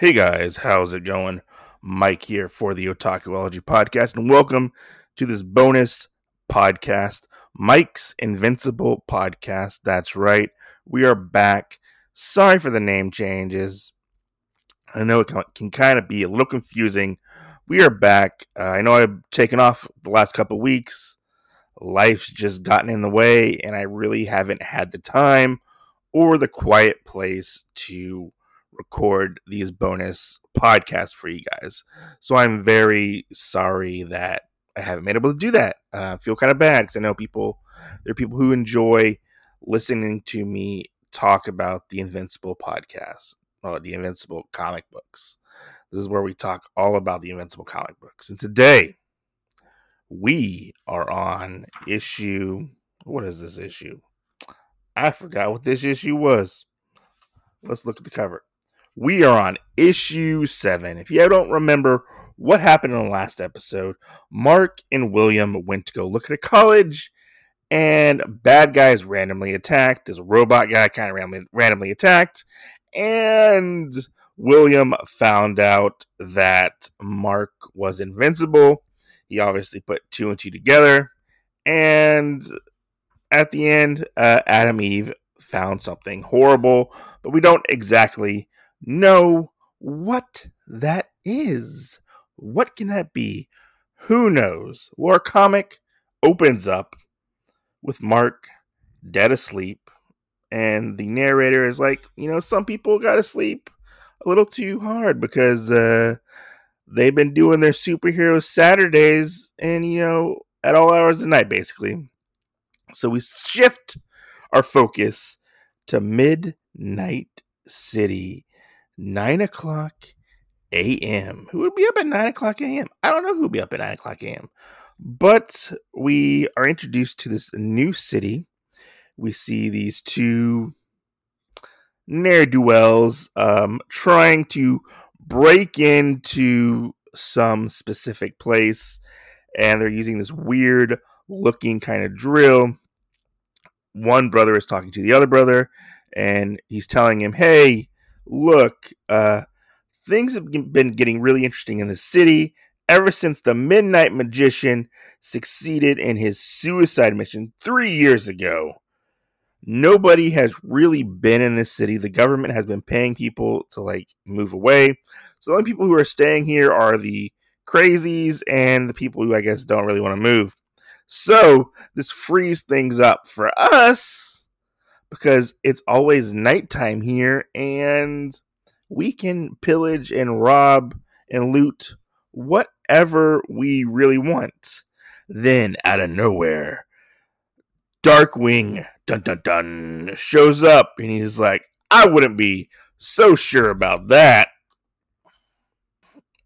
Hey guys, how's it going? Mike here for the Otakuology podcast, and welcome to this bonus podcast, Mike's Invincible podcast. That's right, we are back. Sorry for the name changes. I know it can, kind of be a little confusing. We are back. Uh, I know I've taken off the last couple weeks. Life's just gotten in the way, and I really haven't had the time or the quiet place to record these bonus podcasts for you guys. So I'm very sorry that I haven't been able to do that. Uh, I feel kind of bad because I know people, there are people who enjoy listening to me talk about the Invincible podcast, or the Invincible comic books. This is where we talk all about the Invincible comic books. And today, we are on issue. What is this issue? I forgot what this issue was. Let's look at the cover. We are on issue seven. If you don't remember what happened in the last episode, Mark and William went to go look at a college, and bad guys randomly attacked. This robot guy kind of randomly, randomly attacked, and William found out that Mark was invincible. He obviously put two and two together, and at the end, uh, Atom Eve found something horrible, but we don't exactly know what that is. What can that be? Who knows? Our comic opens up with Mark dead asleep, and the narrator is like, you know, some people got to sleep a little too hard because uh, they've been doing their superhero Saturdays and, you know, at all hours of the night, basically. So we shift our focus to Midnight City 9 o'clock a.m. Who would be up at 9 o'clock a.m.? I don't know who would be up at 9 o'clock a.m. But we are introduced to this new city. We see these two ne'er do wells um, trying to break into some specific place, and they're using this weird looking kind of drill. One brother is talking to the other brother, and he's telling him, Hey, look, uh, things have been getting really interesting in the city ever since the Midnight Magician succeeded in his suicide mission three years ago. Nobody has really been in this city. The government has been paying people to like move away. So the only people who are staying here are the crazies and the people who I guess don't really want to move. So this frees things up for us because it's always nighttime here and we can pillage and rob and loot whatever we really want. Then, out of nowhere, Darkwing dun dun dun shows up and he's like, I wouldn't be so sure about that.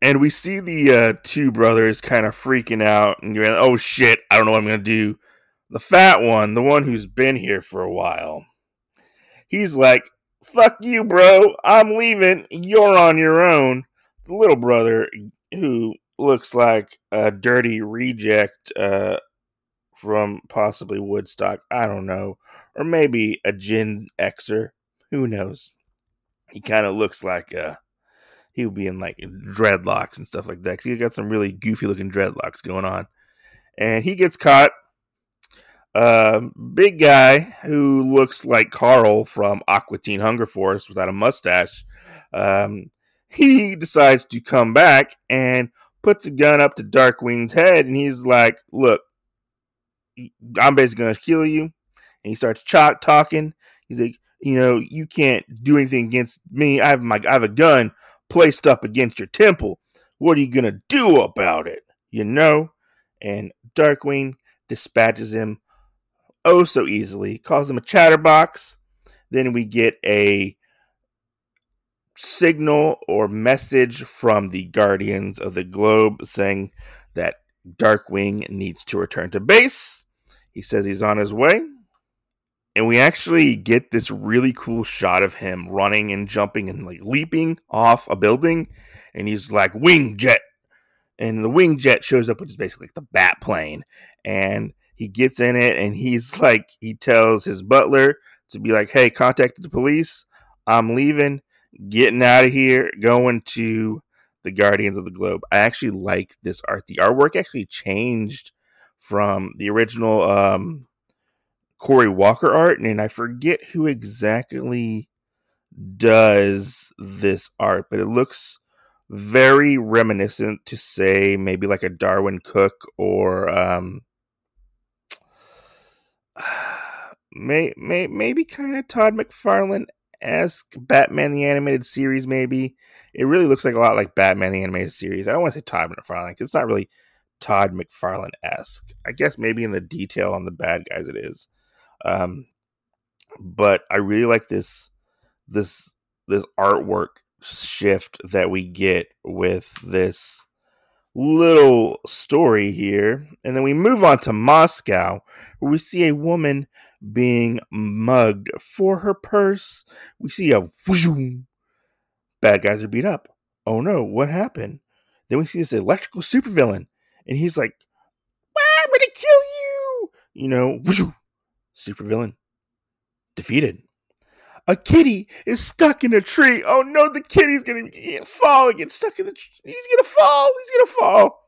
And we see the uh, two brothers kind of freaking out and you're like, oh shit, I don't know what I'm going to do. The fat one, the one who's been here for a while, He's like, fuck you, bro. I'm leaving. You're on your own. The little brother, who looks like a dirty reject uh, from possibly Woodstock, I don't know, or maybe a Gen Xer, who knows? He kind of looks like uh, he would be in like dreadlocks and stuff like that. Cause he got some really goofy looking dreadlocks going on, and he gets caught uh, big guy who looks like Carl from Aqua Teen Hunger Force without a mustache. Um, he decides to come back and puts a gun up to Darkwing's head, and he's like, "Look, I'm basically gonna kill you." And he starts chalk talking. He's like, "You know, you can't do anything against me. I have my, I have a gun placed up against your temple. What are you gonna do about it? You know?" And Darkwing dispatches him oh so easily, calls him a chatterbox. Then we get a signal or message from the Guardians of the Globe saying that Darkwing needs to return to base. He says he's on his way. And we actually get this really cool shot of him running and jumping and like leaping off a building. And he's like, wing jet. And the wing jet shows up, which is basically like the bat plane. And he gets in it and he's like he tells his butler to be like hey contact the police i'm leaving getting out of here, going to the Guardians of the Globe. I actually like this art. The artwork actually changed from the original um, Cory Walker art, and I forget who exactly does this art, but it looks very reminiscent to say maybe like a Darwyn Cooke or um, may, may maybe kind of Todd McFarlane esque Batman the Animated Series. Maybe it really looks like a lot like Batman the Animated Series. I don't want to say Todd McFarlane because it's not really Todd McFarlane esque. I guess maybe in the detail on the bad guys it is. Um, but I really like this this this artwork shift that we get with this little story here. And then we move on to Moscow, where we see a woman being mugged for her purse. We see a whoosh, bad guys are beat up. Oh no, what happened? Then we see this electrical supervillain, and he's like, I'm gonna kill you! You know, whoosh, supervillain defeated. A kitty is stuck in a tree. Oh no, the kitty's gonna fall and get stuck in the tree. He's gonna fall. He's gonna fall.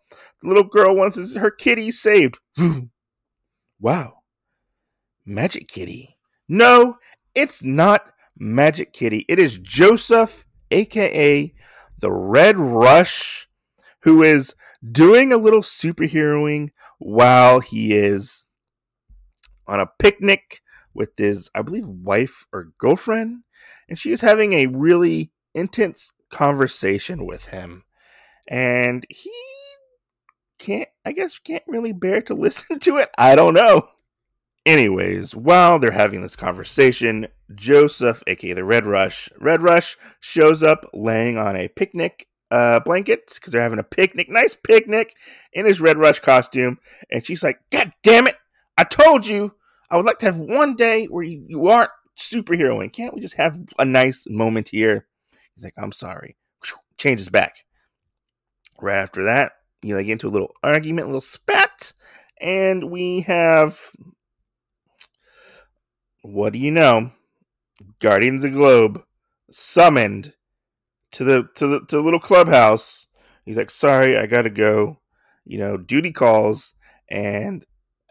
The little girl wants his, her kitty saved. wow. Magic Kitty. No, it's not Magic Kitty. It is Joseph, aka the Red Rush, who is doing a little superheroing while he is on a picnic with his, I believe, wife or girlfriend, and she is having a really intense conversation with him. And he can't, I guess, can't really bear to listen to it. I don't know. Anyways, while they're having this conversation, Joseph, aka the Red Rush, Red Rush shows up laying on a picnic uh, blanket because they're having a picnic, nice picnic in his Red Rush costume. And she's like, God damn it, I told you I would like to have one day where you, you aren't superheroing. Can't we just have a nice moment here? He's like, I'm sorry. Changes back. Right after that, you know, they get into a little argument, a little spat, and we have what do you know? Guardians of the Globe summoned to the to the to the little clubhouse. He's like, sorry, I gotta go. You know, duty calls, and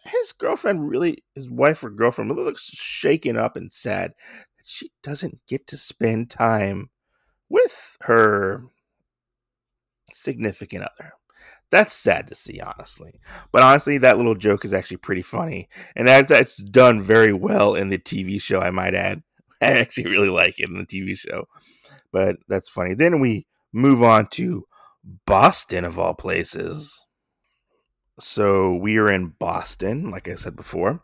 his girlfriend really, his wife or girlfriend really looks shaken up and sad that she doesn't get to spend time with her significant other. That's sad to see, honestly. But honestly, that little joke is actually pretty funny, and that's that's done very well in the TV show. I might add, I actually really like it in the TV show. But that's funny. Then we move on to Boston, of all places. So we are in Boston, like I said before,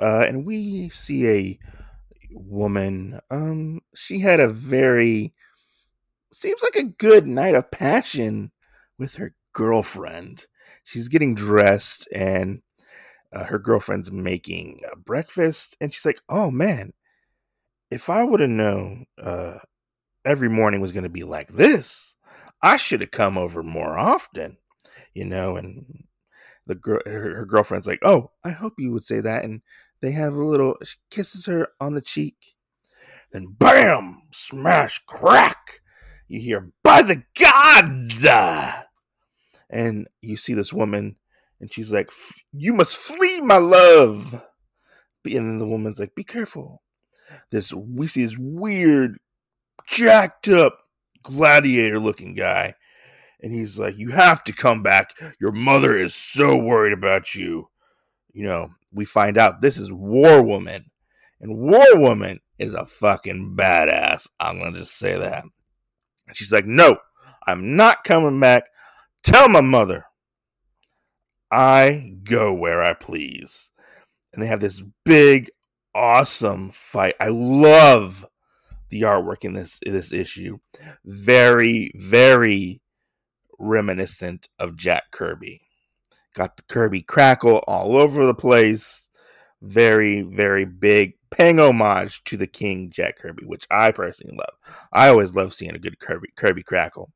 uh, and we see a woman. Um, she had a very seems like a good night of passion with her girlfriend. She's getting dressed, and uh, her girlfriend's making breakfast, and she's like, "Oh man, if I would have known uh, every morning was going to be like this, I should have come over more often." You know, and the girl, her, her girlfriend's like, "Oh, I hope you would say that," and they have a little she kisses her on the cheek. Then, bam, smash, crack. You hear, "By the gods!" And you see this woman, and she's like, "You must flee, my love." And then the woman's like, "Be careful." This we see this weird, jacked up gladiator-looking guy and he's like, "You have to come back. Your mother is so worried about you." You know, we find out this is War Woman, and War Woman is a fucking badass. I'm gonna just say that. And she's like, "No, I'm not coming back. Tell my mother I go where I please." And they have this big, awesome fight. I love the artwork in this this issue. Very, very reminiscent of Jack Kirby. Got the Kirby crackle all over the place. Very, very big, paying homage to the King Jack Kirby, which I personally love. I always love seeing a good Kirby Kirby crackle.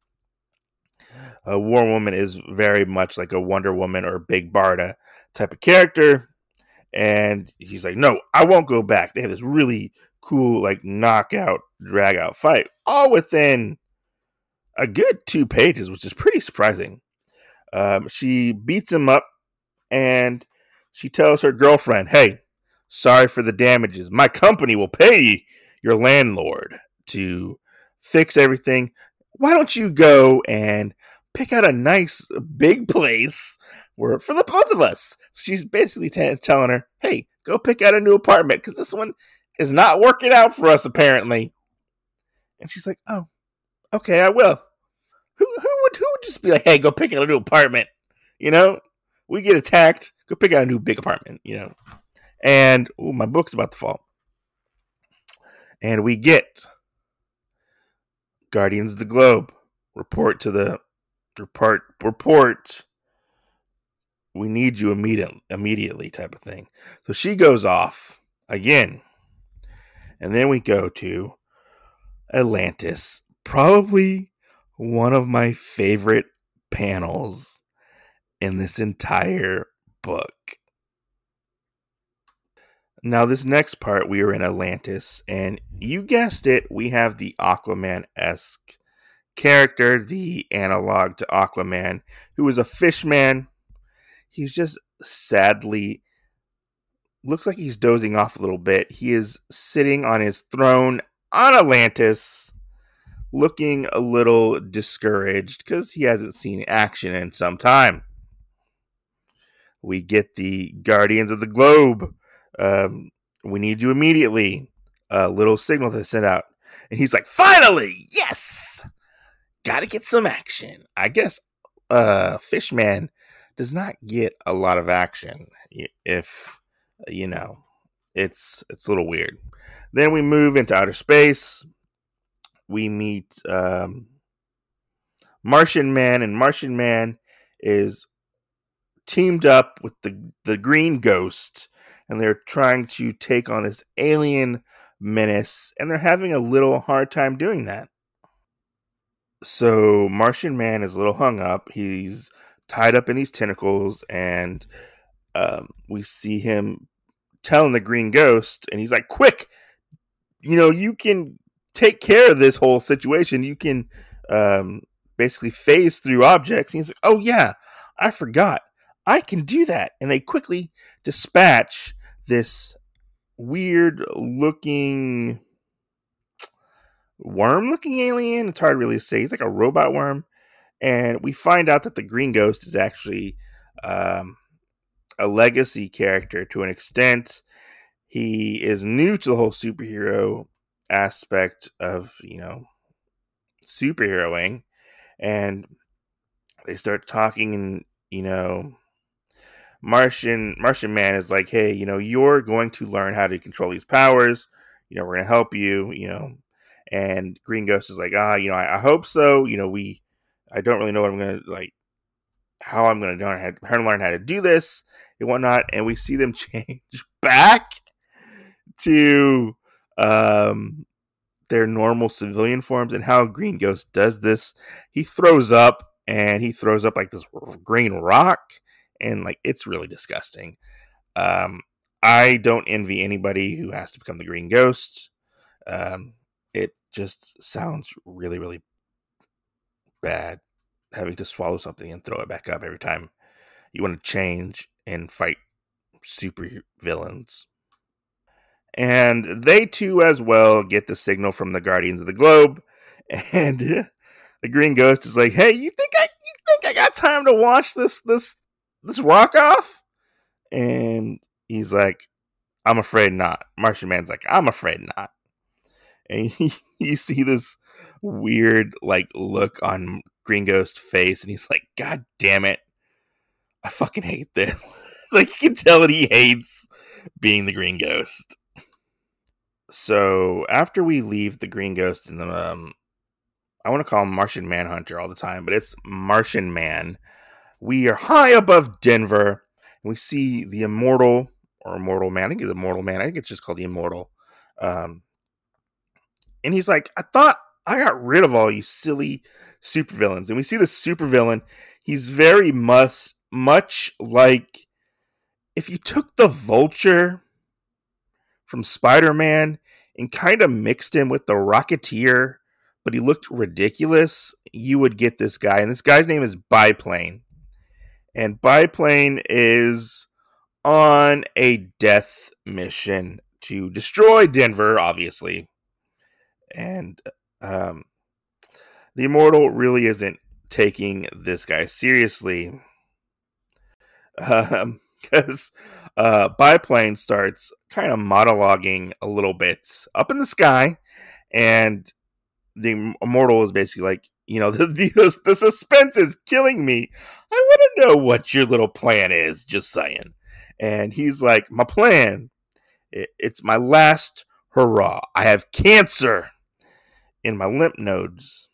A War Woman is very much like a Wonder Woman or Big Barda type of character. And he's like, no, I won't go back. They have this really cool, like, knockout drag out fight, all within a good two pages, which is pretty surprising. Um, she beats him up and she tells her girlfriend, Hey, sorry for the damages. My company will pay your landlord to fix everything. Why don't you go and pick out a nice big place where for the both of us? She's basically t- telling her, Hey, go pick out a new apartment because this one is not working out for us, apparently. And she's like, Oh, okay, I will. Who, who would who would just be like, hey, go pick out a new apartment? You know, we get attacked, go pick out a new big apartment. You know, and ooh, my book's about to fall, and we get Guardians of the Globe report to the report report. We need you immediate, immediately, type of thing. So she goes off again, and then we go to Atlantis, probably one of my favorite panels in this entire book. Now, this next part, we are in Atlantis, and you guessed it, we have the Aquaman esque character, the analog to Aquaman, who is a fishman. He's just sadly looks like he's dozing off a little bit. He is sitting on his throne on Atlantis looking a little discouraged because he hasn't seen action in some time. We get the Guardians of the Globe. Um, we need you immediately. A little signal to send out. And he's like, finally, yes! Gotta get some action. I guess uh, Fishman does not get a lot of action if, you know, it's it's a little weird. Then we move into outer space we meet um, Martian Man, and Martian Man is teamed up with the the Green Ghost, and they're trying to take on this alien menace, and they're having a little hard time doing that. So Martian Man is a little hung up. He's tied up in these tentacles, and um, we see him telling the Green Ghost, and he's like, "Quick, you know, you can take care of this whole situation. You can um, basically phase through objects. And he's like, oh, yeah, I forgot. I can do that. And they quickly dispatch this weird looking worm looking alien. It's hard really to say. He's like a robot worm. And we find out that the Green Ghost is actually um, a legacy character to an extent. He is new to the whole superhero aspect of you know superheroing and they start talking and you know martian martian man is like hey you know you're going to learn how to control these powers. You know we're going to help you you know and green ghost is like ah you know I, I, hope so. You know we i don't really know what i'm going to like how i'm going to learn how to learn how to do this and whatnot and we see them change back to um their normal civilian forms and how Green Ghost does this. He throws up and he throws up like this green rock and like it's really disgusting. Um I don't envy anybody who has to become the Green Ghost. Um it just sounds really really bad having to swallow something and throw it back up every time you want to change and fight super villains and they too as well get the signal from the Guardians of the Globe, and the Green Ghost is like, "Hey, you think I you think I got time to watch this this this rock off?" And he's like, "I'm afraid not." Martian Man's like, "I'm afraid not." And you see this weird like look on Green Ghost's face, and he's like, "God damn it, I fucking hate this." like you can tell that he hates being the Green Ghost so after we leave the Green Ghost and the, um, I want to call him Martian Manhunter all the time, but it's Martian Man. We are high above Denver, and we see the Immortal or Immortal Man. I think it's Immortal Man. I think it's just called the Immortal. Um, and he's like, I thought I got rid of all you silly supervillains. And we see the supervillain. He's very much much like if you took the Vulture from Spider Man and kind of mixed him with the Rocketeer, but he looked ridiculous, you would get this guy. And this guy's name is Biplane. And Biplane is on a death mission to destroy Denver, obviously. And um, the Immortal really isn't taking this guy seriously. Um, because uh, Biplane starts kind of monologuing a little bit up in the sky, and the immortal is basically like, you know, the, the, the suspense is killing me. I want to know what your little plan is, just saying. And he's like, my plan, it, it's my last hurrah. I have cancer in my lymph nodes.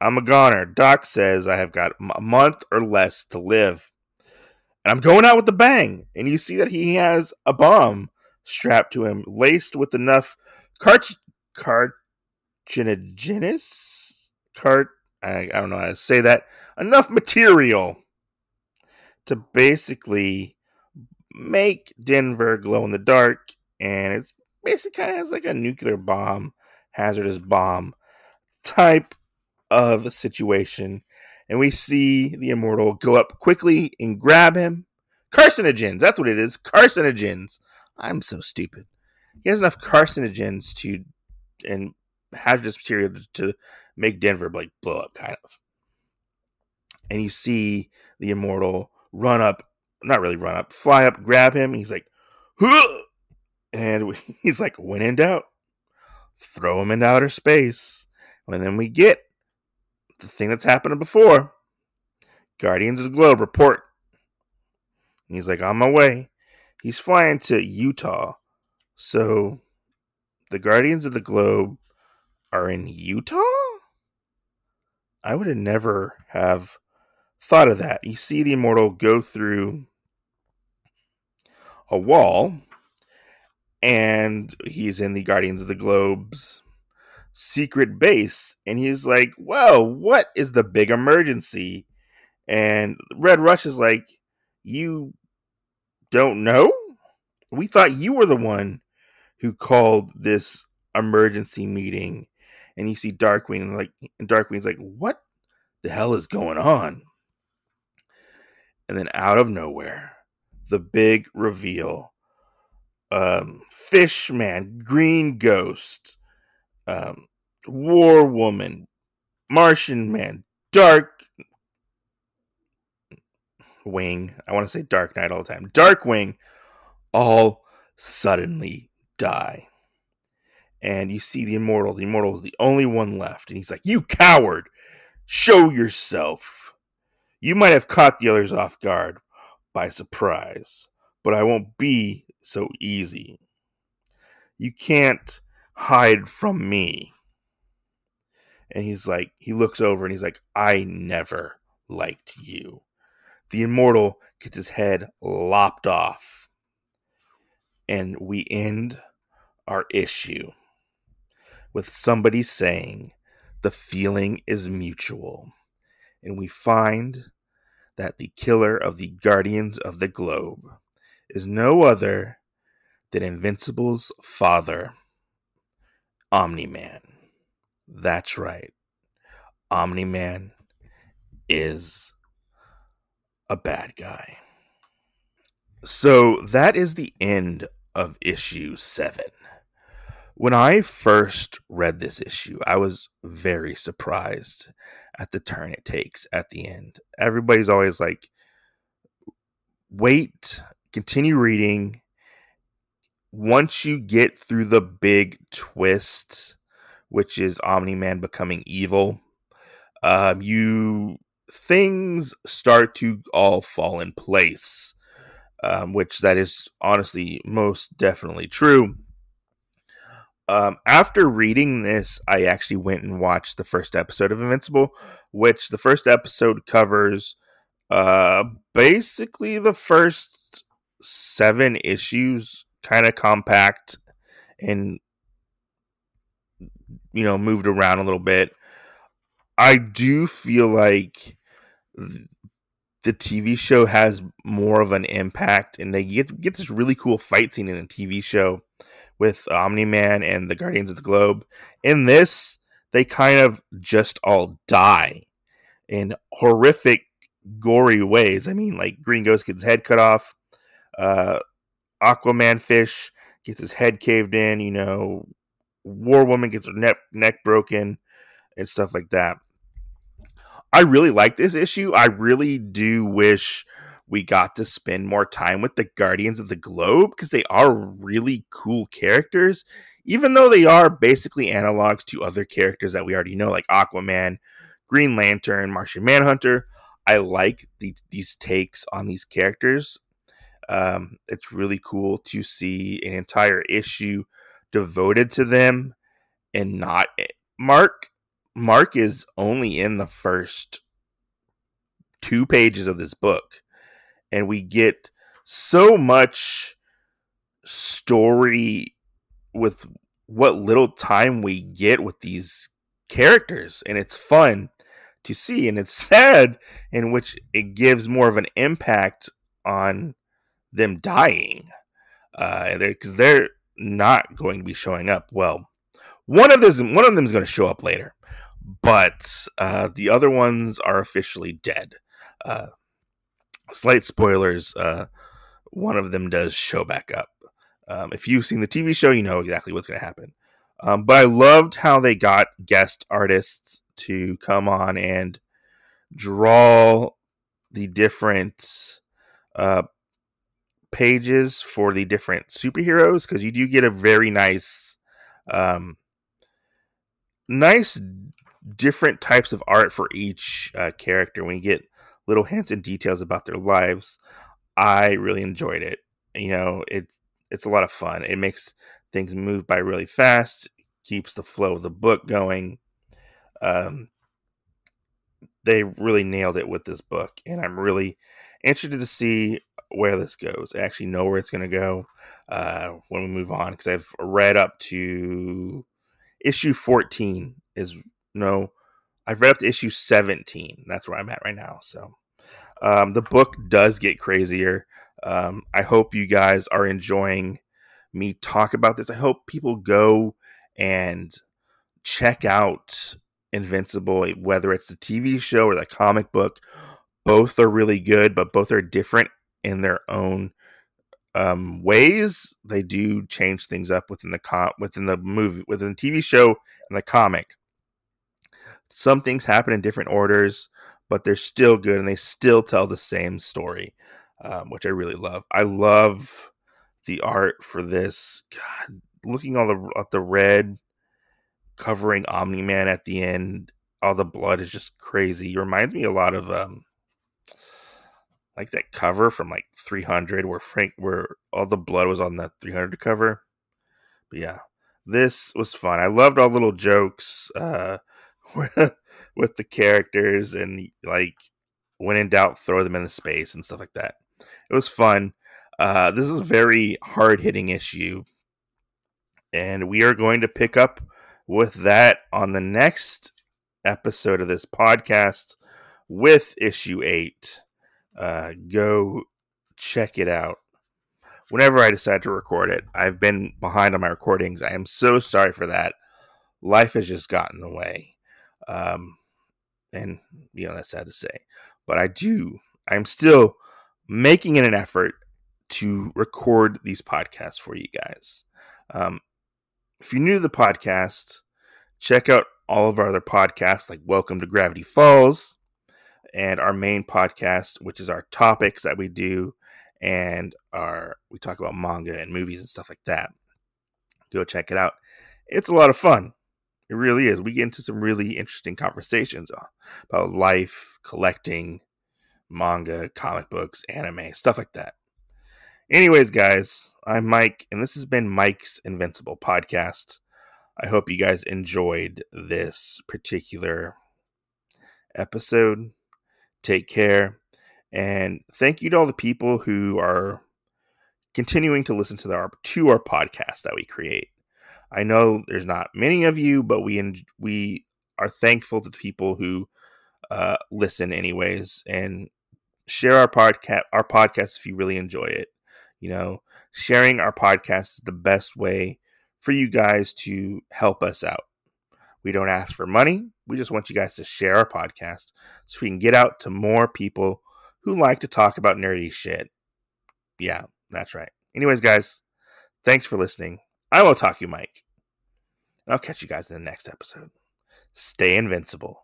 I'm a goner. Doc says I have got a month or less to live. And I'm going out with a bang. And you see that he has a bomb strapped to him, laced with enough cart carcinogenous cart I, I don't know how to say that. Enough material to basically make Denver glow in the dark, and it's basically kind of has like a nuclear bomb, hazardous bomb type of situation and we see the immortal go up quickly and grab him. Carcinogens, that's what it is. Carcinogens. I'm so stupid. He has enough carcinogens to and hazardous material to, make Denver like blow up, kind of. And you see the immortal run up, not really run up, fly up, grab him. he's like, huh! and he's like, when in doubt, throw him into outer space. And then we get the thing that's happened before. Guardians of the Globe report. He's like, on my way. He's flying to Utah. So the Guardians of the Globe are in Utah? I would have never have thought of that. You see the immortal go through a wall and he's in the Guardians of the Globe's secret base and he's like, "Whoa, what is the big emergency?" And Red Rush is like, "You don't know? We thought you were the one who called this emergency meeting." And you see Darkwing and like and Darkwing's like, "What the hell is going on?" And then out of nowhere, the big reveal um, Fish Man, Green Ghost, um, War Woman, Martian Man, Dark Wing. I want to say Dark Knight all the time. Dark Wing all suddenly die. And you see the immortal. The immortal is the only one left. And he's like, You coward! Show yourself. You might have caught the others off guard by surprise, but I won't be so easy. You can't hide from me. And he's like, he looks over and he's like, I never liked you. The immortal gets his head lopped off. And we end our issue with somebody saying, the feeling is mutual. And we find that the killer of the Guardians of the Globe is no other than Invincible's father, Omni Man. That's right. Omni Man is a bad guy. So that is the end of issue seven. When I first read this issue, I was very surprised at the turn it takes at the end. Everybody's always like, wait, continue reading, once you get through the big twist, which is Omni Man becoming evil, um, you things start to all fall in place, um, which that is honestly most definitely true. Um, after reading this, I actually went and watched the first episode of Invincible, which the first episode covers uh, basically the first seven issues kind of compact and you know moved around a little bit. I do feel like the TV show has more of an impact, and they get get this really cool fight scene in the TV show with Omni Man and the Guardians of the Globe. In this, they kind of just all die in horrific, gory ways. I mean, like Green Ghost gets head cut off, uh, Aquaman fish gets his head caved in, you know, War Woman gets her neck neck broken and stuff like that. I really like this issue. I really do wish we got to spend more time with the Guardians of the Globe because they are really cool characters, even though they are basically analogs to other characters that we already know, like Aquaman, Green Lantern, Martian Manhunter. I like the, these takes on these characters. Um, it's really cool to see an entire issue devoted to them and not eh, Mark. Mark is only in the first two pages of this book, and we get so much story with what little time we get with these characters, and it's fun to see, and it's sad in which it gives more of an impact on them dying, uh, because they're, they're not going to be showing up. Well, one of them, one of them is going to show up later, but uh, the other ones are officially dead. Uh, slight spoilers. Uh, one of them does show back up. Um, if you've seen the TV show, you know exactly what's going to happen. Um, but I loved how they got guest artists to come on and draw the different uh, pages for the different superheroes because you do get a very nice, um, nice different types of art for each uh, character. When you get little hints and details about their lives, I really enjoyed it. You know, it's it's a lot of fun. It makes things move by really fast, keeps the flow of the book going. Um, they really nailed it with this book, and I'm really interested to see where this goes. I actually know where it's going to go uh, when we move on because I've read up to issue 14 is no I've read up to issue 17. That's where I'm at right now. So um, the book does get crazier. Um, I hope you guys are enjoying me talk about this. I hope people go and check out Invincible, whether it's the TV show or the comic book. Both are really good, but both are different in their own um, ways. They do change things up within the com- within the movie, within the TV show and the comic. Some things happen in different orders, but they're still good and they still tell the same story, um, which I really love. I love the art for this. God, looking all the at the red covering Omni Man at the end, all the blood is just crazy. It reminds me a lot of um, like that cover from like 300 where Frank where all the blood was on that 300 cover. But yeah, this was fun. I loved all little jokes uh with the characters and like when in doubt throw them into space and stuff like that. It was fun. Uh this is a very hard-hitting issue and we are going to pick up with that on the next episode of this podcast with issue 8 uh, go check it out. Whenever I decide to record it, I've been behind on my recordings. I am so sorry for that. Life has just gotten in the way. Um, and, you know, that's sad to say. But I do, I'm still making an effort to record these podcasts for you guys. Um, if you're new to the podcast, check out all of our other podcasts like Welcome to Gravity Falls, and our main podcast, which is our topics that we do, and our we talk about manga and movies and stuff like that. Go check it out. It's a lot of fun. It really is. We get into some really interesting conversations about life, collecting, manga, comic books, anime, stuff like that. Anyways, guys, I'm Mike, and this has been Mike's Invincible podcast. I hope you guys enjoyed this particular episode. Take care. And thank you to all the people who are continuing to listen to our to our podcast that we create. I know there's not many of you, but we we are thankful to the people who uh, listen anyways. And share our podcast our podcast if you really enjoy it. You know, sharing our podcast is the best way for you guys to help us out. We don't ask for money. We just want you guys to share our podcast so we can get out to more people who like to talk about nerdy shit. Yeah, that's right. Anyways, guys, thanks for listening. I'm you, Mike. And I'll catch you guys in the next episode. Stay invincible.